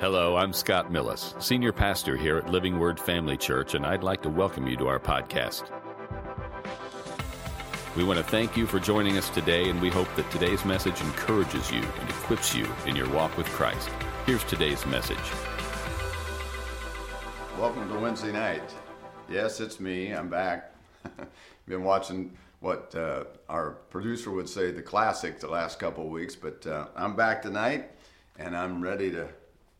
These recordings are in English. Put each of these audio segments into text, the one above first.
Hello, I'm Scott Millis, Senior Pastor here at Living Word Family Church, and I'd like to welcome you to our podcast. We want to thank you for joining us today, and we hope that today's message encourages you and equips you in your walk with Christ. Here's today's message. Welcome to Wednesday night. Yes, it's me. I'm back. Been watching what uh, our producer would say the classic the last couple of weeks, but uh, I'm back tonight, and I'm ready to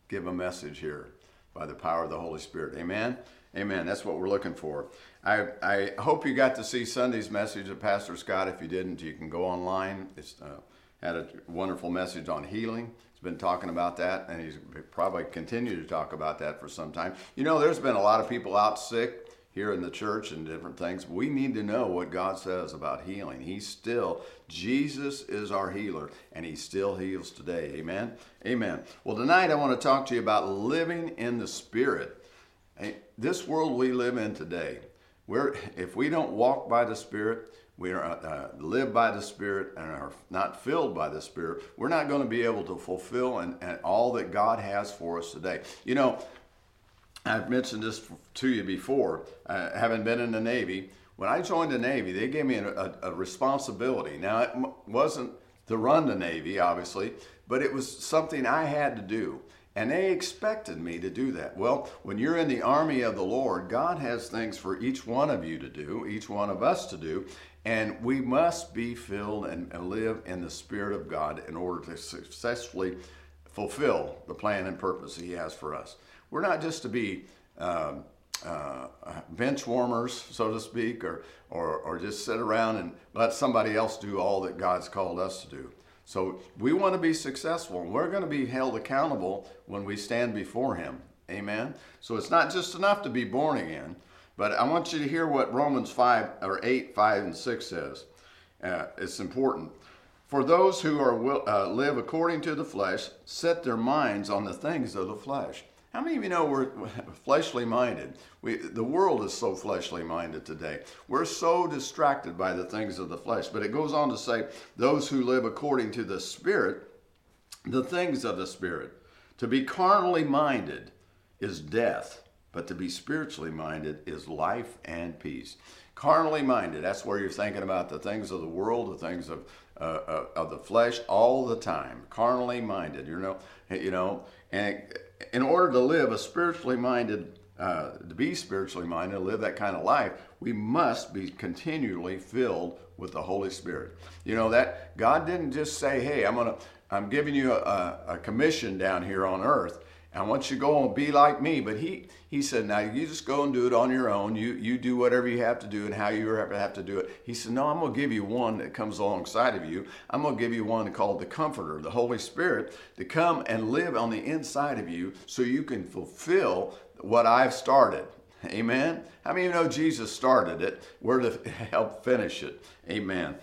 give a message here by the power of the Holy Spirit. Amen. Amen. That's what we're looking for. I, I hope you got to see Sunday's message of Pastor Scott. If you didn't, you can go online. It's uh, had a wonderful message on healing. He's been talking about that, and he's probably continue to talk about that for some time. You know, there's been a lot of people out sick here in the church and different things. We need to know what God says about healing. He's still, Jesus is our healer, and He still heals today. Amen? Amen. Well, tonight I want to talk to you about living in the Spirit. This world we live in today, where if we don't walk by the Spirit, we are, uh, live by the Spirit and are not filled by the Spirit, we're not going to be able to fulfill and, and all that God has for us today. You know, I've mentioned this to you before, uh, having been in the Navy. When I joined the Navy, they gave me a, a, a responsibility. Now, it m- wasn't to run the Navy, obviously, but it was something I had to do. And they expected me to do that. Well, when you're in the army of the Lord, God has things for each one of you to do, each one of us to do, and we must be filled and, and live in the Spirit of God in order to successfully fulfill the plan and purpose He has for us. We're not just to be um, uh, bench warmers, so to speak, or, or, or just sit around and let somebody else do all that God's called us to do. So we want to be successful, and we're going to be held accountable when we stand before Him. Amen. So it's not just enough to be born again, but I want you to hear what Romans 5 or 8, 5, and 6 says. Uh, it's important. For those who are uh, live according to the flesh set their minds on the things of the flesh. How many of you know we're fleshly minded? We, the world is so fleshly minded today. We're so distracted by the things of the flesh. But it goes on to say, those who live according to the Spirit, the things of the Spirit. To be carnally minded is death, but to be spiritually minded is life and peace. Carnally minded, that's where you're thinking about the things of the world, the things of, uh, uh of the flesh all the time. Carnally minded, you know, you know, and in order to live a spiritually minded, uh, to be spiritually minded, live that kind of life, we must be continually filled with the Holy Spirit. You know that God didn't just say, "Hey, I'm gonna, I'm giving you a, a commission down here on earth." I want you to go and be like me. But he, he said, now you just go and do it on your own. You, you do whatever you have to do and how you have to do it. He said, no, I'm going to give you one that comes alongside of you. I'm going to give you one called the Comforter, the Holy Spirit, to come and live on the inside of you so you can fulfill what I've started. Amen. How many of you know Jesus started it? We're to help finish it. Amen.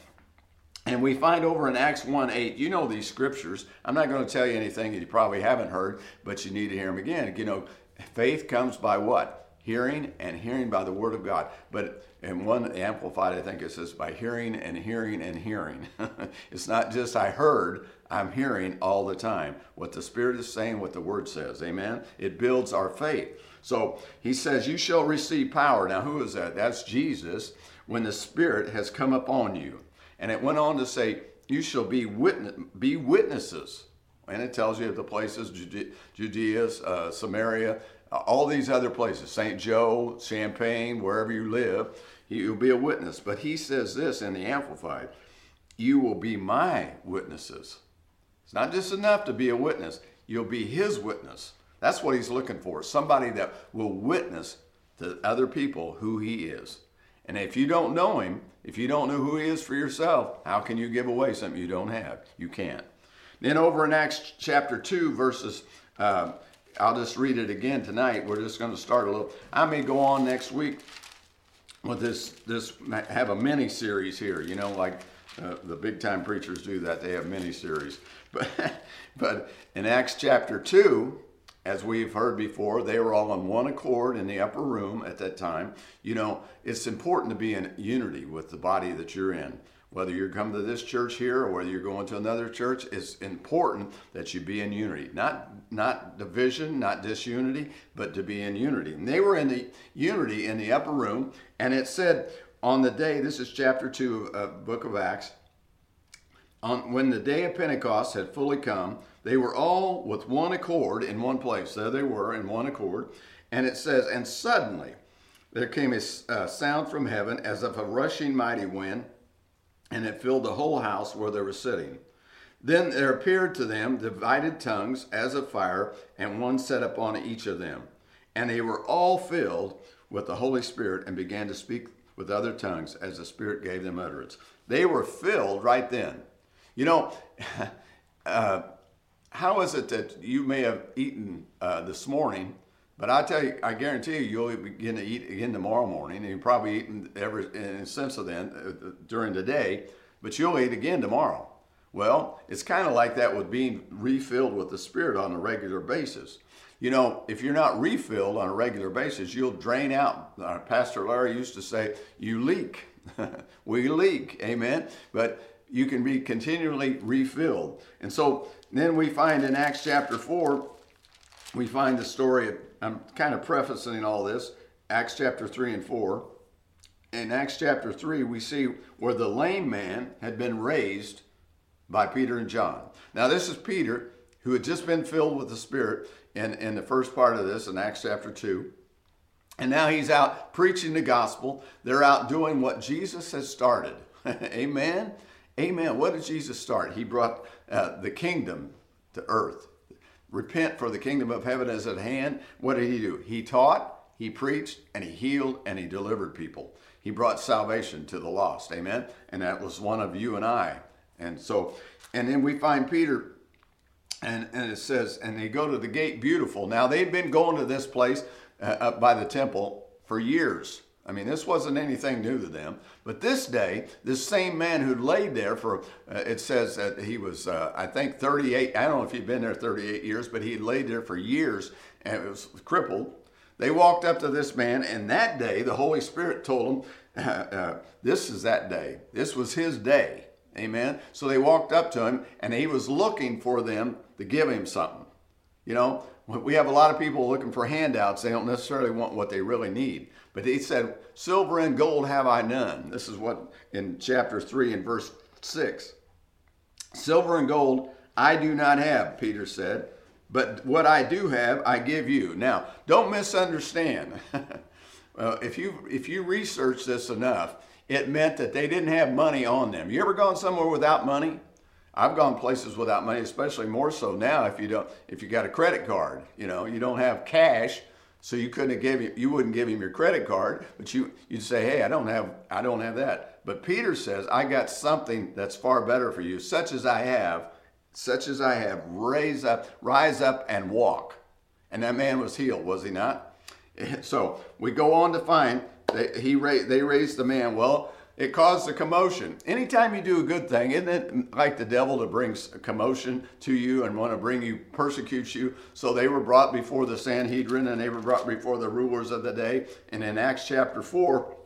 And we find over in Acts 1 8, you know these scriptures. I'm not going to tell you anything that you probably haven't heard, but you need to hear them again. You know, faith comes by what? Hearing and hearing by the word of God. But in one amplified, I think it says by hearing and hearing and hearing. it's not just I heard, I'm hearing all the time what the Spirit is saying, what the word says. Amen. It builds our faith. So he says, You shall receive power. Now, who is that? That's Jesus when the Spirit has come upon you. And it went on to say, You shall be, witness, be witnesses. And it tells you the places Judea, uh, Samaria, all these other places, St. Joe, Champaign, wherever you live, you'll be a witness. But he says this in the Amplified You will be my witnesses. It's not just enough to be a witness, you'll be his witness. That's what he's looking for somebody that will witness to other people who he is. And if you don't know him, if you don't know who he is for yourself, how can you give away something you don't have? You can't. Then over in Acts chapter 2, verses, uh, I'll just read it again tonight. We're just going to start a little. I may go on next week with this, this have a mini series here, you know, like uh, the big time preachers do that. They have mini series. But, but in Acts chapter 2, as we've heard before, they were all on one accord in the upper room at that time. You know, it's important to be in unity with the body that you're in. whether you're coming to this church here or whether you're going to another church, it's important that you be in unity. Not not division, not disunity, but to be in unity. And they were in the unity in the upper room, and it said on the day, this is chapter 2 of book of Acts, on, when the day of Pentecost had fully come, they were all with one accord in one place. There they were in one accord. And it says, And suddenly there came a sound from heaven as of a rushing mighty wind, and it filled the whole house where they were sitting. Then there appeared to them divided tongues as of fire, and one set upon each of them. And they were all filled with the Holy Spirit and began to speak with other tongues as the Spirit gave them utterance. They were filled right then. You know, uh, how is it that you may have eaten uh, this morning, but I tell you, I guarantee you, you'll begin to eat again tomorrow morning, and you've probably eaten ever since then uh, during the day, but you'll eat again tomorrow. Well, it's kind of like that with being refilled with the Spirit on a regular basis. You know, if you're not refilled on a regular basis, you'll drain out. Uh, Pastor Larry used to say, you leak. we leak, amen? But you can be continually refilled. And so then we find in Acts chapter 4, we find the story of, I'm kind of prefacing all this, Acts chapter 3 and 4. In Acts chapter 3, we see where the lame man had been raised by Peter and John. Now, this is Peter who had just been filled with the Spirit in, in the first part of this in Acts chapter 2. And now he's out preaching the gospel. They're out doing what Jesus has started. Amen. Amen. What did Jesus start? He brought uh, the kingdom to earth. Repent, for the kingdom of heaven is at hand. What did he do? He taught, he preached, and he healed, and he delivered people. He brought salvation to the lost. Amen. And that was one of you and I. And so, and then we find Peter, and, and it says, and they go to the gate beautiful. Now, they've been going to this place uh, up by the temple for years. I mean, this wasn't anything new to them. But this day, this same man who laid there for, uh, it says that he was, uh, I think, 38. I don't know if he'd been there 38 years, but he laid there for years and was crippled. They walked up to this man, and that day, the Holy Spirit told them, uh, uh, This is that day. This was his day. Amen. So they walked up to him, and he was looking for them to give him something. You know, we have a lot of people looking for handouts. They don't necessarily want what they really need. But he said, Silver and gold have I none. This is what in chapter 3 and verse 6. Silver and gold I do not have, Peter said, but what I do have I give you. Now, don't misunderstand. well, if you if you research this enough, it meant that they didn't have money on them. You ever gone somewhere without money? I've gone places without money, especially more so now if you don't if you got a credit card, you know, you don't have cash so you couldn't give him, you wouldn't give him your credit card, but you you'd say, hey, I don't have I don't have that. But Peter says, I got something that's far better for you, such as I have, such as I have. Raise up, rise up and walk. And that man was healed, was he not? So we go on to find that he they raised the man. Well, it caused a commotion. Anytime you do a good thing, isn't it like the devil to bring commotion to you and want to bring you, persecute you? So they were brought before the Sanhedrin and they were brought before the rulers of the day. And in Acts chapter 4,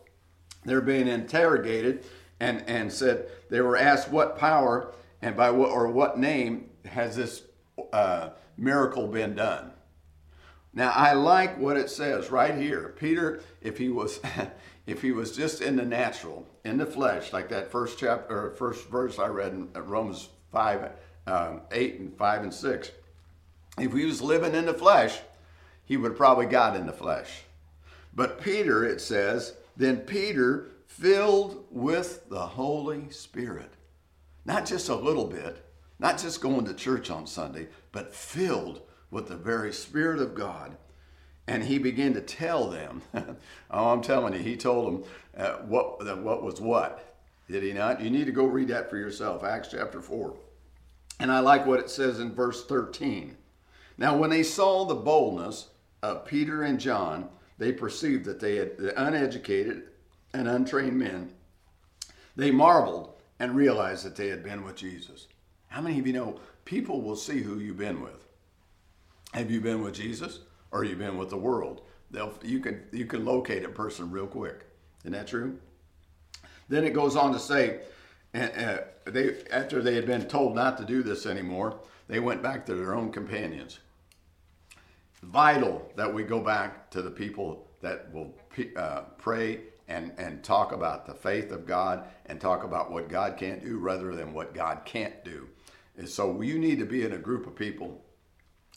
they're being interrogated and, and said, they were asked what power and by what or what name has this uh, miracle been done? Now I like what it says right here. Peter, if he was if he was just in the natural, in the flesh, like that first chapter or first verse I read in Romans 5, um, 8 and 5 and 6, if he was living in the flesh, he would have probably got in the flesh. But Peter, it says, then Peter filled with the Holy Spirit. Not just a little bit, not just going to church on Sunday, but filled with the very Spirit of God and he began to tell them. oh, I'm telling you, he told them uh, what what was what. Did he not? You need to go read that for yourself. Acts chapter four, and I like what it says in verse 13. Now, when they saw the boldness of Peter and John, they perceived that they had the uneducated and untrained men. They marveled and realized that they had been with Jesus. How many of you know people will see who you've been with? Have you been with Jesus? Or you've been with the world. They'll, you, can, you can locate a person real quick. Isn't that true? Then it goes on to say, and uh, they after they had been told not to do this anymore, they went back to their own companions. Vital that we go back to the people that will uh, pray and, and talk about the faith of God and talk about what God can't do rather than what God can't do. And so you need to be in a group of people,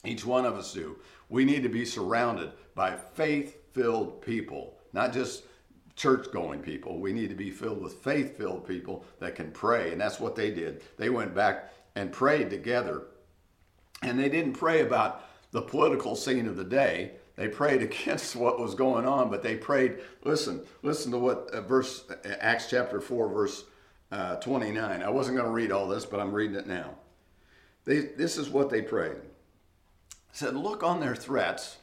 each one of us do. We need to be surrounded by faith filled people, not just church going people. We need to be filled with faith filled people that can pray. And that's what they did. They went back and prayed together. And they didn't pray about the political scene of the day. They prayed against what was going on, but they prayed. Listen, listen to what uh, verse uh, Acts chapter 4, verse uh, 29. I wasn't going to read all this, but I'm reading it now. They, this is what they prayed. Said, Look on their threats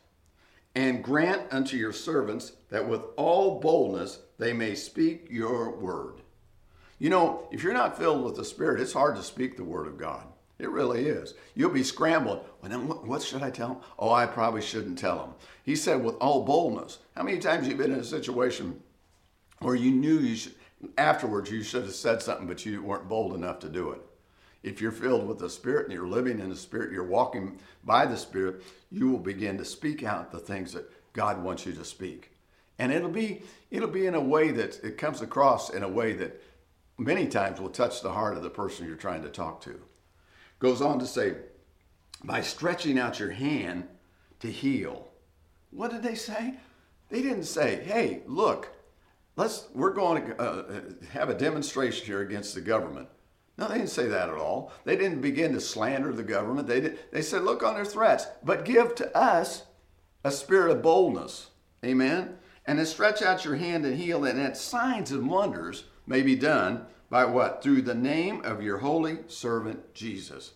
and grant unto your servants that with all boldness they may speak your word. You know, if you're not filled with the Spirit, it's hard to speak the word of God. It really is. You'll be scrambled. Well, then what should I tell him? Oh, I probably shouldn't tell him. He said with all boldness. How many times have you been in a situation where you knew you should, afterwards you should have said something, but you weren't bold enough to do it? If you're filled with the Spirit and you're living in the Spirit, you're walking by the Spirit, you will begin to speak out the things that God wants you to speak. And it'll be it'll be in a way that it comes across in a way that many times will touch the heart of the person you're trying to talk to. Goes on to say, by stretching out your hand to heal. What did they say? They didn't say, "Hey, look, let's we're going to uh, have a demonstration here against the government." No, they didn't say that at all. They didn't begin to slander the government. They, did, they said, look on their threats, but give to us a spirit of boldness. Amen? And then stretch out your hand and heal, and that signs and wonders may be done by what? Through the name of your holy servant Jesus.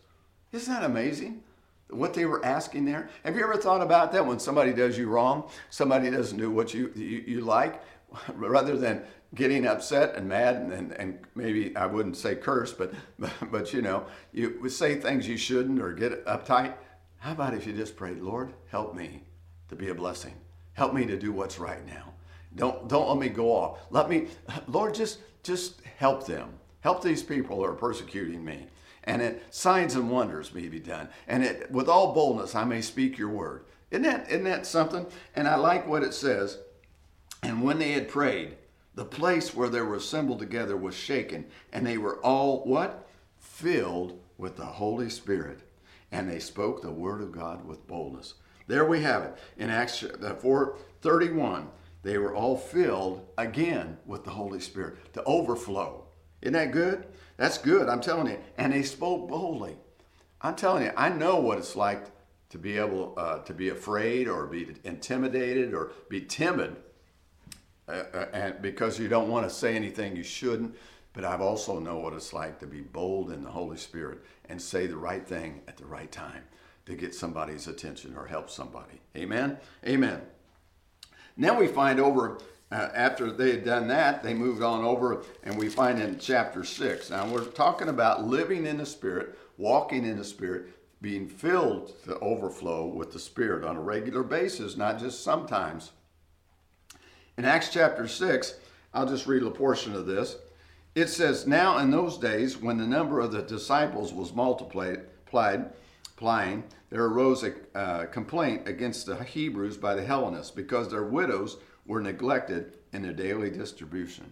Isn't that amazing? What they were asking there. Have you ever thought about that when somebody does you wrong? Somebody doesn't do what you, you, you like? Rather than getting upset and mad and, and, and, maybe I wouldn't say curse, but, but you know, you say things you shouldn't or get uptight. How about if you just prayed, Lord, help me to be a blessing. Help me to do what's right now. Don't, don't let me go off. Let me, Lord, just, just help them. Help these people who are persecuting me. And it, signs and wonders may be done. And it, with all boldness, I may speak your word. Isn't that, isn't that something? And I like what it says. And when they had prayed, the place where they were assembled together was shaken, and they were all what? Filled with the Holy Spirit. And they spoke the word of God with boldness. There we have it. In Acts 4:31, they were all filled again with the Holy Spirit, to overflow. Isn't that good? That's good, I'm telling you. And they spoke boldly. I'm telling you, I know what it's like to be able uh, to be afraid or be intimidated or be timid uh, uh, and because you don't want to say anything you shouldn't. But I've also know what it's like to be bold in the Holy Spirit and say the right thing at the right time to get somebody's attention or help somebody. Amen. Amen. Now we find over uh, after they had done that, they moved on over, and we find in chapter six. Now we're talking about living in the Spirit, walking in the Spirit, being filled to overflow with the Spirit on a regular basis, not just sometimes. In Acts chapter 6, I'll just read a portion of this. It says, Now in those days, when the number of the disciples was multiplied, plying, there arose a uh, complaint against the Hebrews by the Hellenists because their widows were neglected in their daily distribution.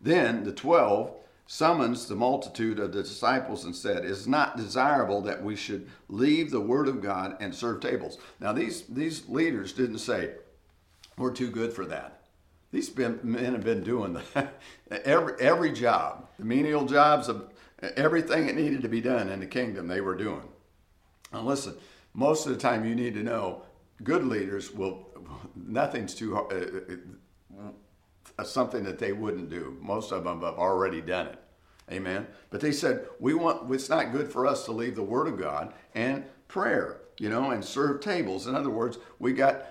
Then the twelve summons the multitude of the disciples and said, It is not desirable that we should leave the word of God and serve tables. Now, these, these leaders didn't say, we're too good for that. These men have been doing the, every, every job, the menial jobs of everything that needed to be done in the kingdom, they were doing. Now, listen, most of the time you need to know good leaders will, nothing's too hard, uh, uh, something that they wouldn't do. Most of them have already done it. Amen. But they said, we want, it's not good for us to leave the Word of God and prayer, you know, and serve tables. In other words, we got,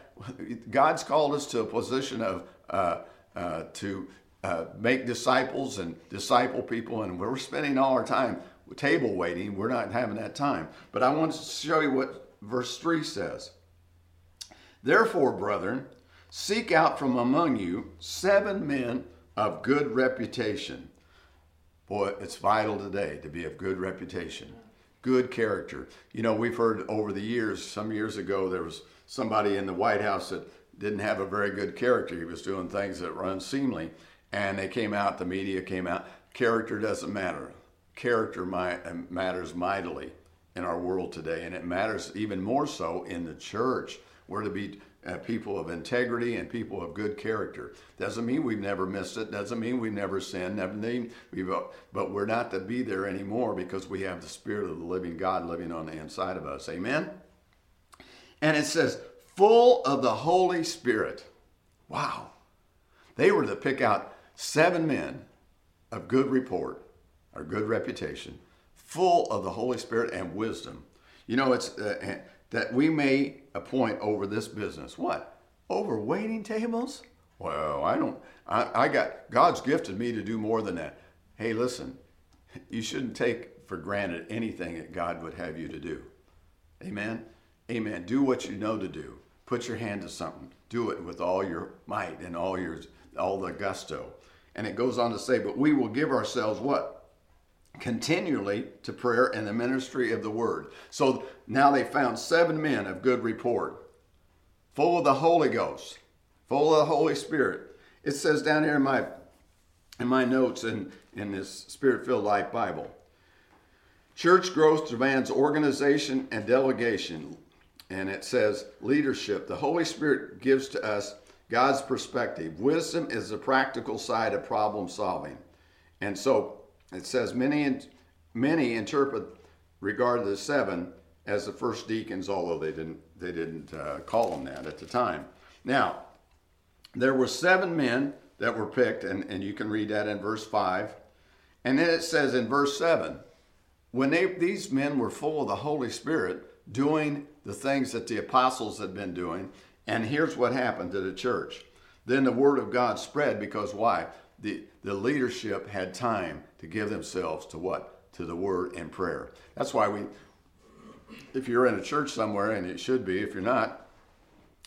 God's called us to a position of uh, uh, to uh, make disciples and disciple people, and we're spending all our time table waiting. We're not having that time. But I want to show you what verse 3 says. Therefore, brethren, seek out from among you seven men of good reputation, Boy, it's vital today to be of good reputation, good character. You know, we've heard over the years, some years ago, there was somebody in the White House that didn't have a very good character. He was doing things that were unseemly. And they came out, the media came out. Character doesn't matter. Character matters mightily in our world today, and it matters even more so in the church. We're to be uh, people of integrity and people of good character. Doesn't mean we've never missed it. Doesn't mean we've never sinned. Never mean we've, but we're not to be there anymore because we have the Spirit of the living God living on the inside of us. Amen. And it says, full of the Holy Spirit. Wow. They were to pick out seven men of good report or good reputation, full of the Holy Spirit and wisdom. You know, it's uh, that we may appoint over this business. What? Over waiting tables? Well, I don't, I, I got, God's gifted me to do more than that. Hey, listen, you shouldn't take for granted anything that God would have you to do. Amen? Amen. Do what you know to do. Put your hand to something. Do it with all your might and all your all the gusto. And it goes on to say, but we will give ourselves what? continually to prayer and the ministry of the word. So now they found seven men of good report, full of the Holy Ghost, full of the Holy Spirit. It says down here in my in my notes in, in this Spirit-filled Life Bible. Church growth demands organization and delegation. And it says leadership. The Holy Spirit gives to us God's perspective. Wisdom is the practical side of problem solving. And so it says many many interpret regard the seven as the first deacons, although they didn't they didn't uh, call them that at the time. Now, there were seven men that were picked, and, and you can read that in verse five. And then it says in verse seven, when they, these men were full of the Holy Spirit, doing the things that the apostles had been doing, and here's what happened to the church. Then the word of God spread because why? The, the leadership had time to give themselves to what? To the word and prayer. That's why we, if you're in a church somewhere, and it should be, if you're not,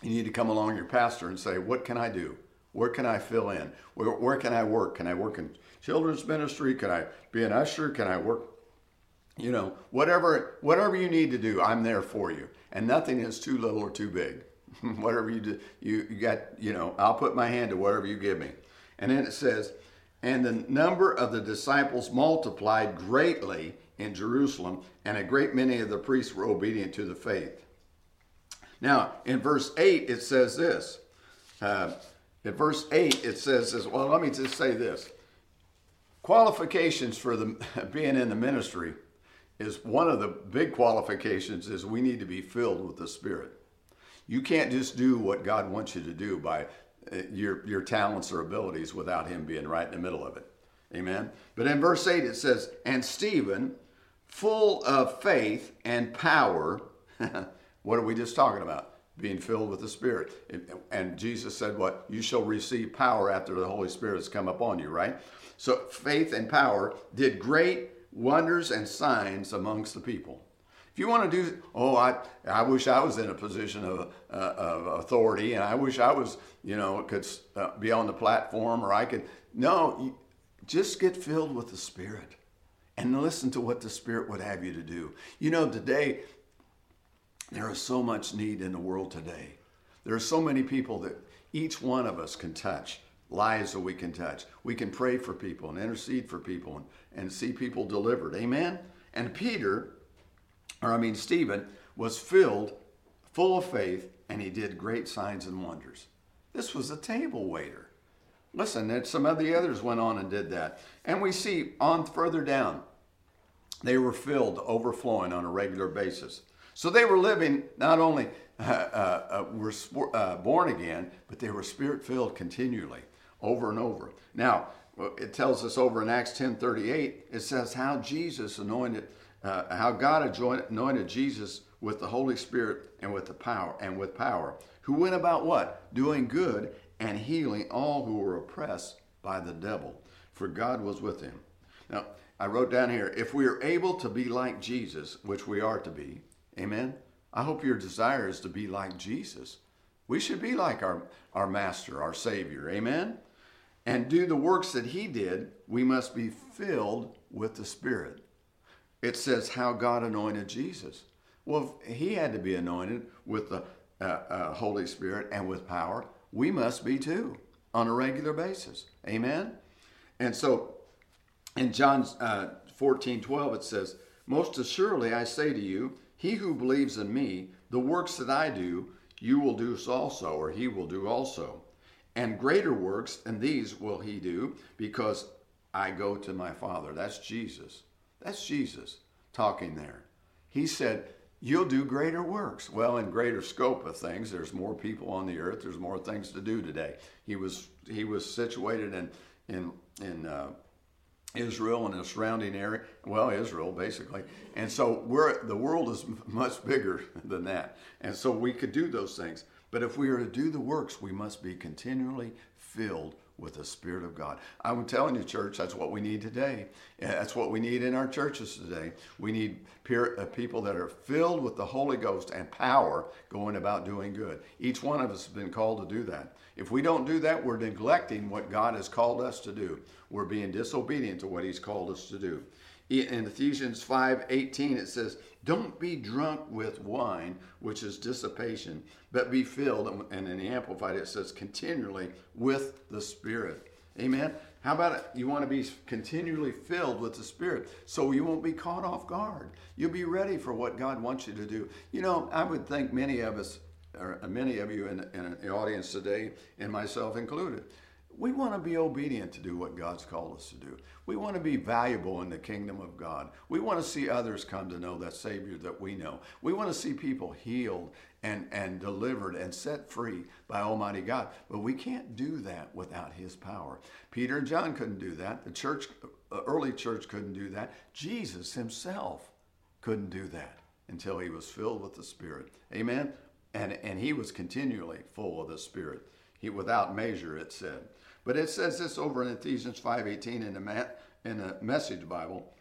you need to come along your pastor and say, What can I do? Where can I fill in? Where, where can I work? Can I work in children's ministry? Can I be an usher? Can I work? You know, whatever whatever you need to do, I'm there for you. And nothing is too little or too big. whatever you do, you, you got, you know, I'll put my hand to whatever you give me. And then it says, and the number of the disciples multiplied greatly in Jerusalem, and a great many of the priests were obedient to the faith. Now, in verse 8, it says this. Uh, in verse 8, it says this. Well, let me just say this. Qualifications for the being in the ministry is one of the big qualifications is we need to be filled with the Spirit. You can't just do what God wants you to do by uh, your, your talents or abilities without him being right in the middle of it. Amen. But in verse 8 it says, And Stephen, full of faith and power, what are we just talking about? Being filled with the Spirit. And Jesus said, What? You shall receive power after the Holy Spirit has come upon you, right? So faith and power did great wonders and signs amongst the people. If you want to do, oh, I, I wish I was in a position of, uh, of authority and I wish I was, you know, could uh, be on the platform or I could. No, just get filled with the Spirit and listen to what the Spirit would have you to do. You know, today, there is so much need in the world today. There are so many people that each one of us can touch, lives that we can touch. We can pray for people and intercede for people and, and see people delivered. Amen? And Peter or I mean, Stephen was filled, full of faith, and he did great signs and wonders. This was a table waiter. Listen, and some of the others went on and did that. And we see on further down, they were filled overflowing on a regular basis. So they were living not only uh, uh, were uh, born again, but they were spirit filled continually, over and over. Now it tells us over in Acts ten thirty eight. It says how Jesus anointed uh, how God anointed Jesus with the Holy Spirit and with the power and with power, who went about what? Doing good and healing all who were oppressed by the devil, for God was with him. Now, I wrote down here, if we are able to be like Jesus, which we are to be, amen. I hope your desire is to be like Jesus. We should be like our, our master, our savior, amen. And do the works that he did, we must be filled with the Spirit. It says how God anointed Jesus. Well, he had to be anointed with the uh, uh, Holy Spirit and with power. We must be too on a regular basis. Amen? And so in John uh, 14 12, it says, Most assuredly I say to you, he who believes in me, the works that I do, you will do also, or he will do also. And greater works than these will he do, because I go to my Father. That's Jesus. That's Jesus talking there. He said, You'll do greater works. Well, in greater scope of things, there's more people on the earth. There's more things to do today. He was he was situated in in in uh, Israel and the surrounding area. Well, Israel basically, and so we're the world is much bigger than that, and so we could do those things. But if we are to do the works, we must be continually filled with the Spirit of God. I'm telling you, church, that's what we need today. That's what we need in our churches today. We need uh, people that are filled with the Holy Ghost and power going about doing good. Each one of us has been called to do that. If we don't do that, we're neglecting what God has called us to do. We're being disobedient to what He's called us to do. In Ephesians 5 18, it says, Don't be drunk with wine, which is dissipation, but be filled. And in the Amplified, it says, continually with the Spirit. Amen. How about it? You want to be continually filled with the Spirit so you won't be caught off guard. You'll be ready for what God wants you to do. You know, I would think many of us, or many of you in, in the audience today, and myself included, we want to be obedient to do what God's called us to do. We want to be valuable in the kingdom of God. We want to see others come to know that Savior that we know. We want to see people healed and, and delivered and set free by Almighty God. But we can't do that without His power. Peter and John couldn't do that. The church, uh, early church couldn't do that. Jesus Himself couldn't do that until He was filled with the Spirit. Amen? And, and He was continually full of the Spirit. Without measure, it said. But it says this over in Ephesians 5.18 in the, in the Message Bible.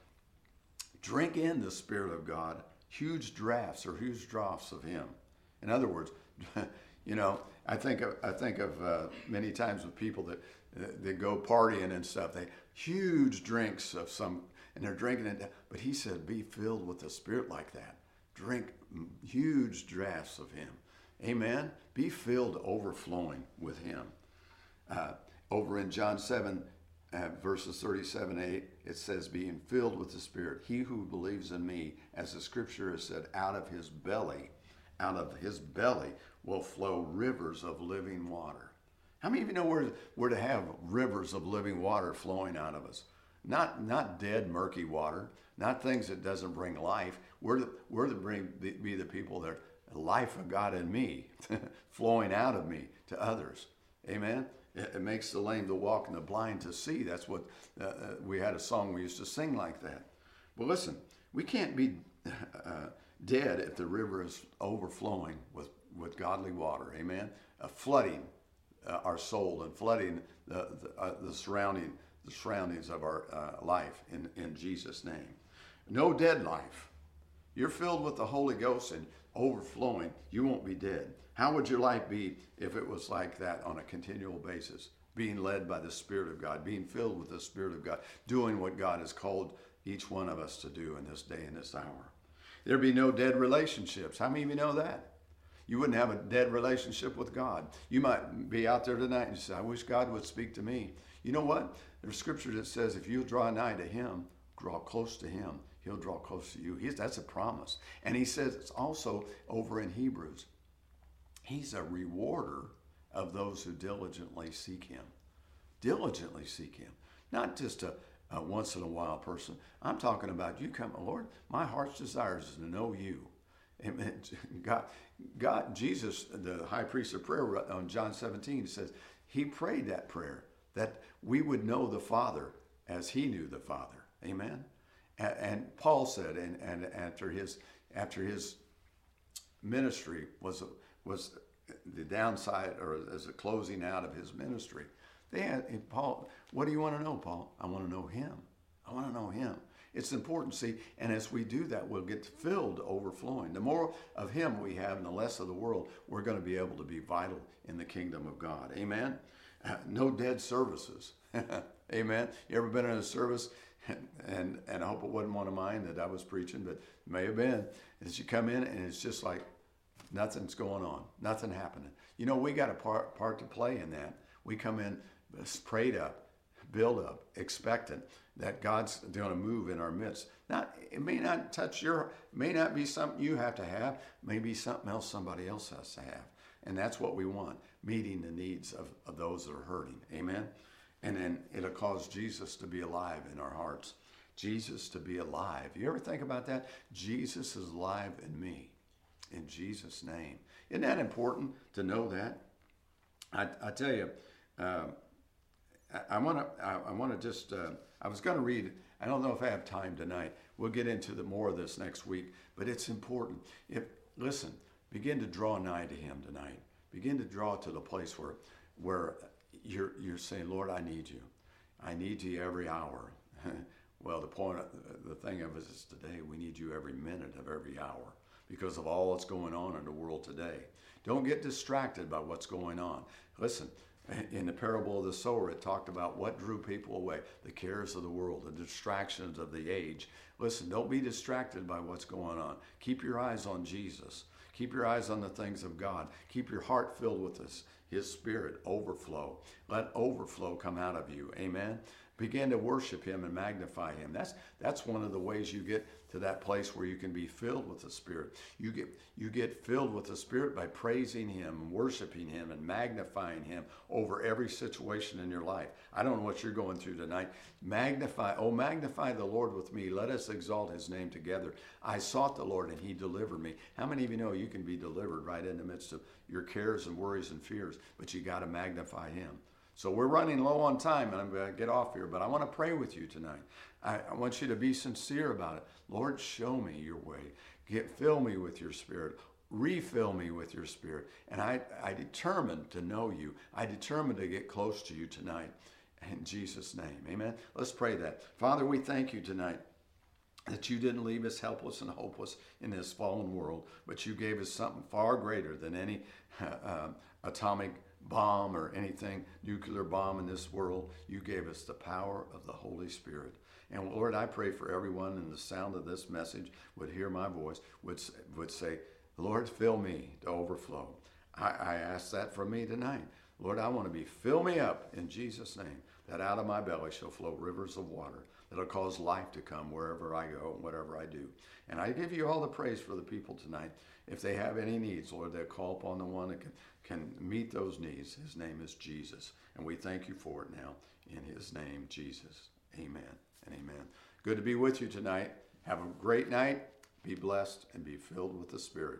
Drink in the Spirit of God, huge drafts or huge draughts of Him. In other words, you know, I think of, I think of uh, many times with people that that go partying and stuff. They huge drinks of some, and they're drinking it. But he said, be filled with the Spirit like that. Drink huge drafts of Him. Amen. Be filled overflowing with Him. Uh, over in John 7, uh, verses 37 8, it says, being filled with the Spirit. He who believes in me, as the scripture has said, out of his belly, out of his belly will flow rivers of living water. How many of you know we're, we're to have rivers of living water flowing out of us? Not, not dead, murky water, not things that doesn't bring life. We're to, we're to bring, be the people that are life of God in me, flowing out of me to others. Amen. It makes the lame to walk and the blind to see. That's what uh, uh, we had a song we used to sing like that. But listen, we can't be uh, dead if the river is overflowing with, with godly water. Amen. Uh, flooding uh, our soul and flooding the, the, uh, the, surrounding the surroundings of our life in, in Jesus' name. No dead life. You're filled with the Holy Ghost and overflowing. You won't be dead. How would your life be if it was like that on a continual basis? Being led by the Spirit of God, being filled with the Spirit of God, doing what God has called each one of us to do in this day and this hour. There'd be no dead relationships. How many of you know that? You wouldn't have a dead relationship with God. You might be out there tonight and say, I wish God would speak to me. You know what? There's scripture that says if you draw nigh to Him, draw close to Him, He'll draw close to you. He's, that's a promise. And He says it's also over in Hebrews. He's a rewarder of those who diligently seek Him. Diligently seek Him. Not just a, a once in a while person. I'm talking about you come, Lord, my heart's desire is to know you. Amen. God, God, Jesus, the high priest of prayer on John 17 says, he prayed that prayer that we would know the Father as he knew the Father. Amen. And, Paul said, and, and after his after his ministry was was the downside or as a closing out of his ministry. They had Paul. What do you want to know, Paul? I want to know him. I want to know him. It's important, see, and as we do that, we'll get filled overflowing. The more of Him we have and the less of the world, we're going to be able to be vital in the kingdom of God. Amen? no dead services. Amen. You ever been in a service? And, and, I hope it wasn't one of mine that I was preaching, but it may have been. As you come in and it's just like nothing's going on, nothing happening. You know, we got a part, part to play in that. We come in prayed up, build up, expectant that God's going to move in our midst. Not, it may not touch your, may not be something you have to have, maybe something else somebody else has to have. And that's what we want, meeting the needs of, of those that are hurting. Amen. And then it'll cause Jesus to be alive in our hearts. Jesus to be alive. You ever think about that? Jesus is alive in me. In Jesus' name. Isn't that important to know that? I, I tell you, uh, I want to. I want to just. Uh, I was going to read. I don't know if I have time tonight. We'll get into the more of this next week. But it's important. If listen, begin to draw nigh to Him tonight. Begin to draw to the place where, where you're you're saying, Lord, I need you. I need you every hour. well, the point, the thing of it is today, we need you every minute of every hour because of all that's going on in the world today. Don't get distracted by what's going on. Listen, in the parable of the sower, it talked about what drew people away the cares of the world, the distractions of the age. Listen, don't be distracted by what's going on. Keep your eyes on Jesus. Keep your eyes on the things of God. Keep your heart filled with this, His Spirit overflow. Let overflow come out of you. Amen. Begin to worship Him and magnify Him. That's that's one of the ways you get to that place where you can be filled with the Spirit. You get you get filled with the Spirit by praising Him, worshiping Him, and magnifying Him over every situation in your life. I don't know what you're going through tonight. Magnify, oh magnify the Lord with me. Let us exalt His name together. I sought the Lord and He delivered me. How many of you know you can be delivered right in the midst of your cares and worries and fears? But you got to magnify Him. So we're running low on time, and I'm going to get off here, but I want to pray with you tonight. I, I want you to be sincere about it. Lord, show me your way. Get, fill me with your spirit. Refill me with your spirit. And I, I determined to know you. I determined to get close to you tonight. In Jesus' name. Amen. Let's pray that. Father, we thank you tonight that you didn't leave us helpless and hopeless in this fallen world, but you gave us something far greater than any uh, atomic bomb or anything nuclear bomb in this world. You gave us the power of the Holy Spirit. And Lord, I pray for everyone in the sound of this message would hear my voice, would, would say, Lord, fill me to overflow. I, I ask that from me tonight. Lord, I want to be, fill me up in Jesus' name, that out of my belly shall flow rivers of water that'll cause life to come wherever I go and whatever I do. And I give you all the praise for the people tonight. If they have any needs, Lord, they'll call upon the one that can, can meet those needs. His name is Jesus. And we thank you for it now. In his name, Jesus. Amen and amen. Good to be with you tonight. Have a great night. Be blessed and be filled with the Spirit.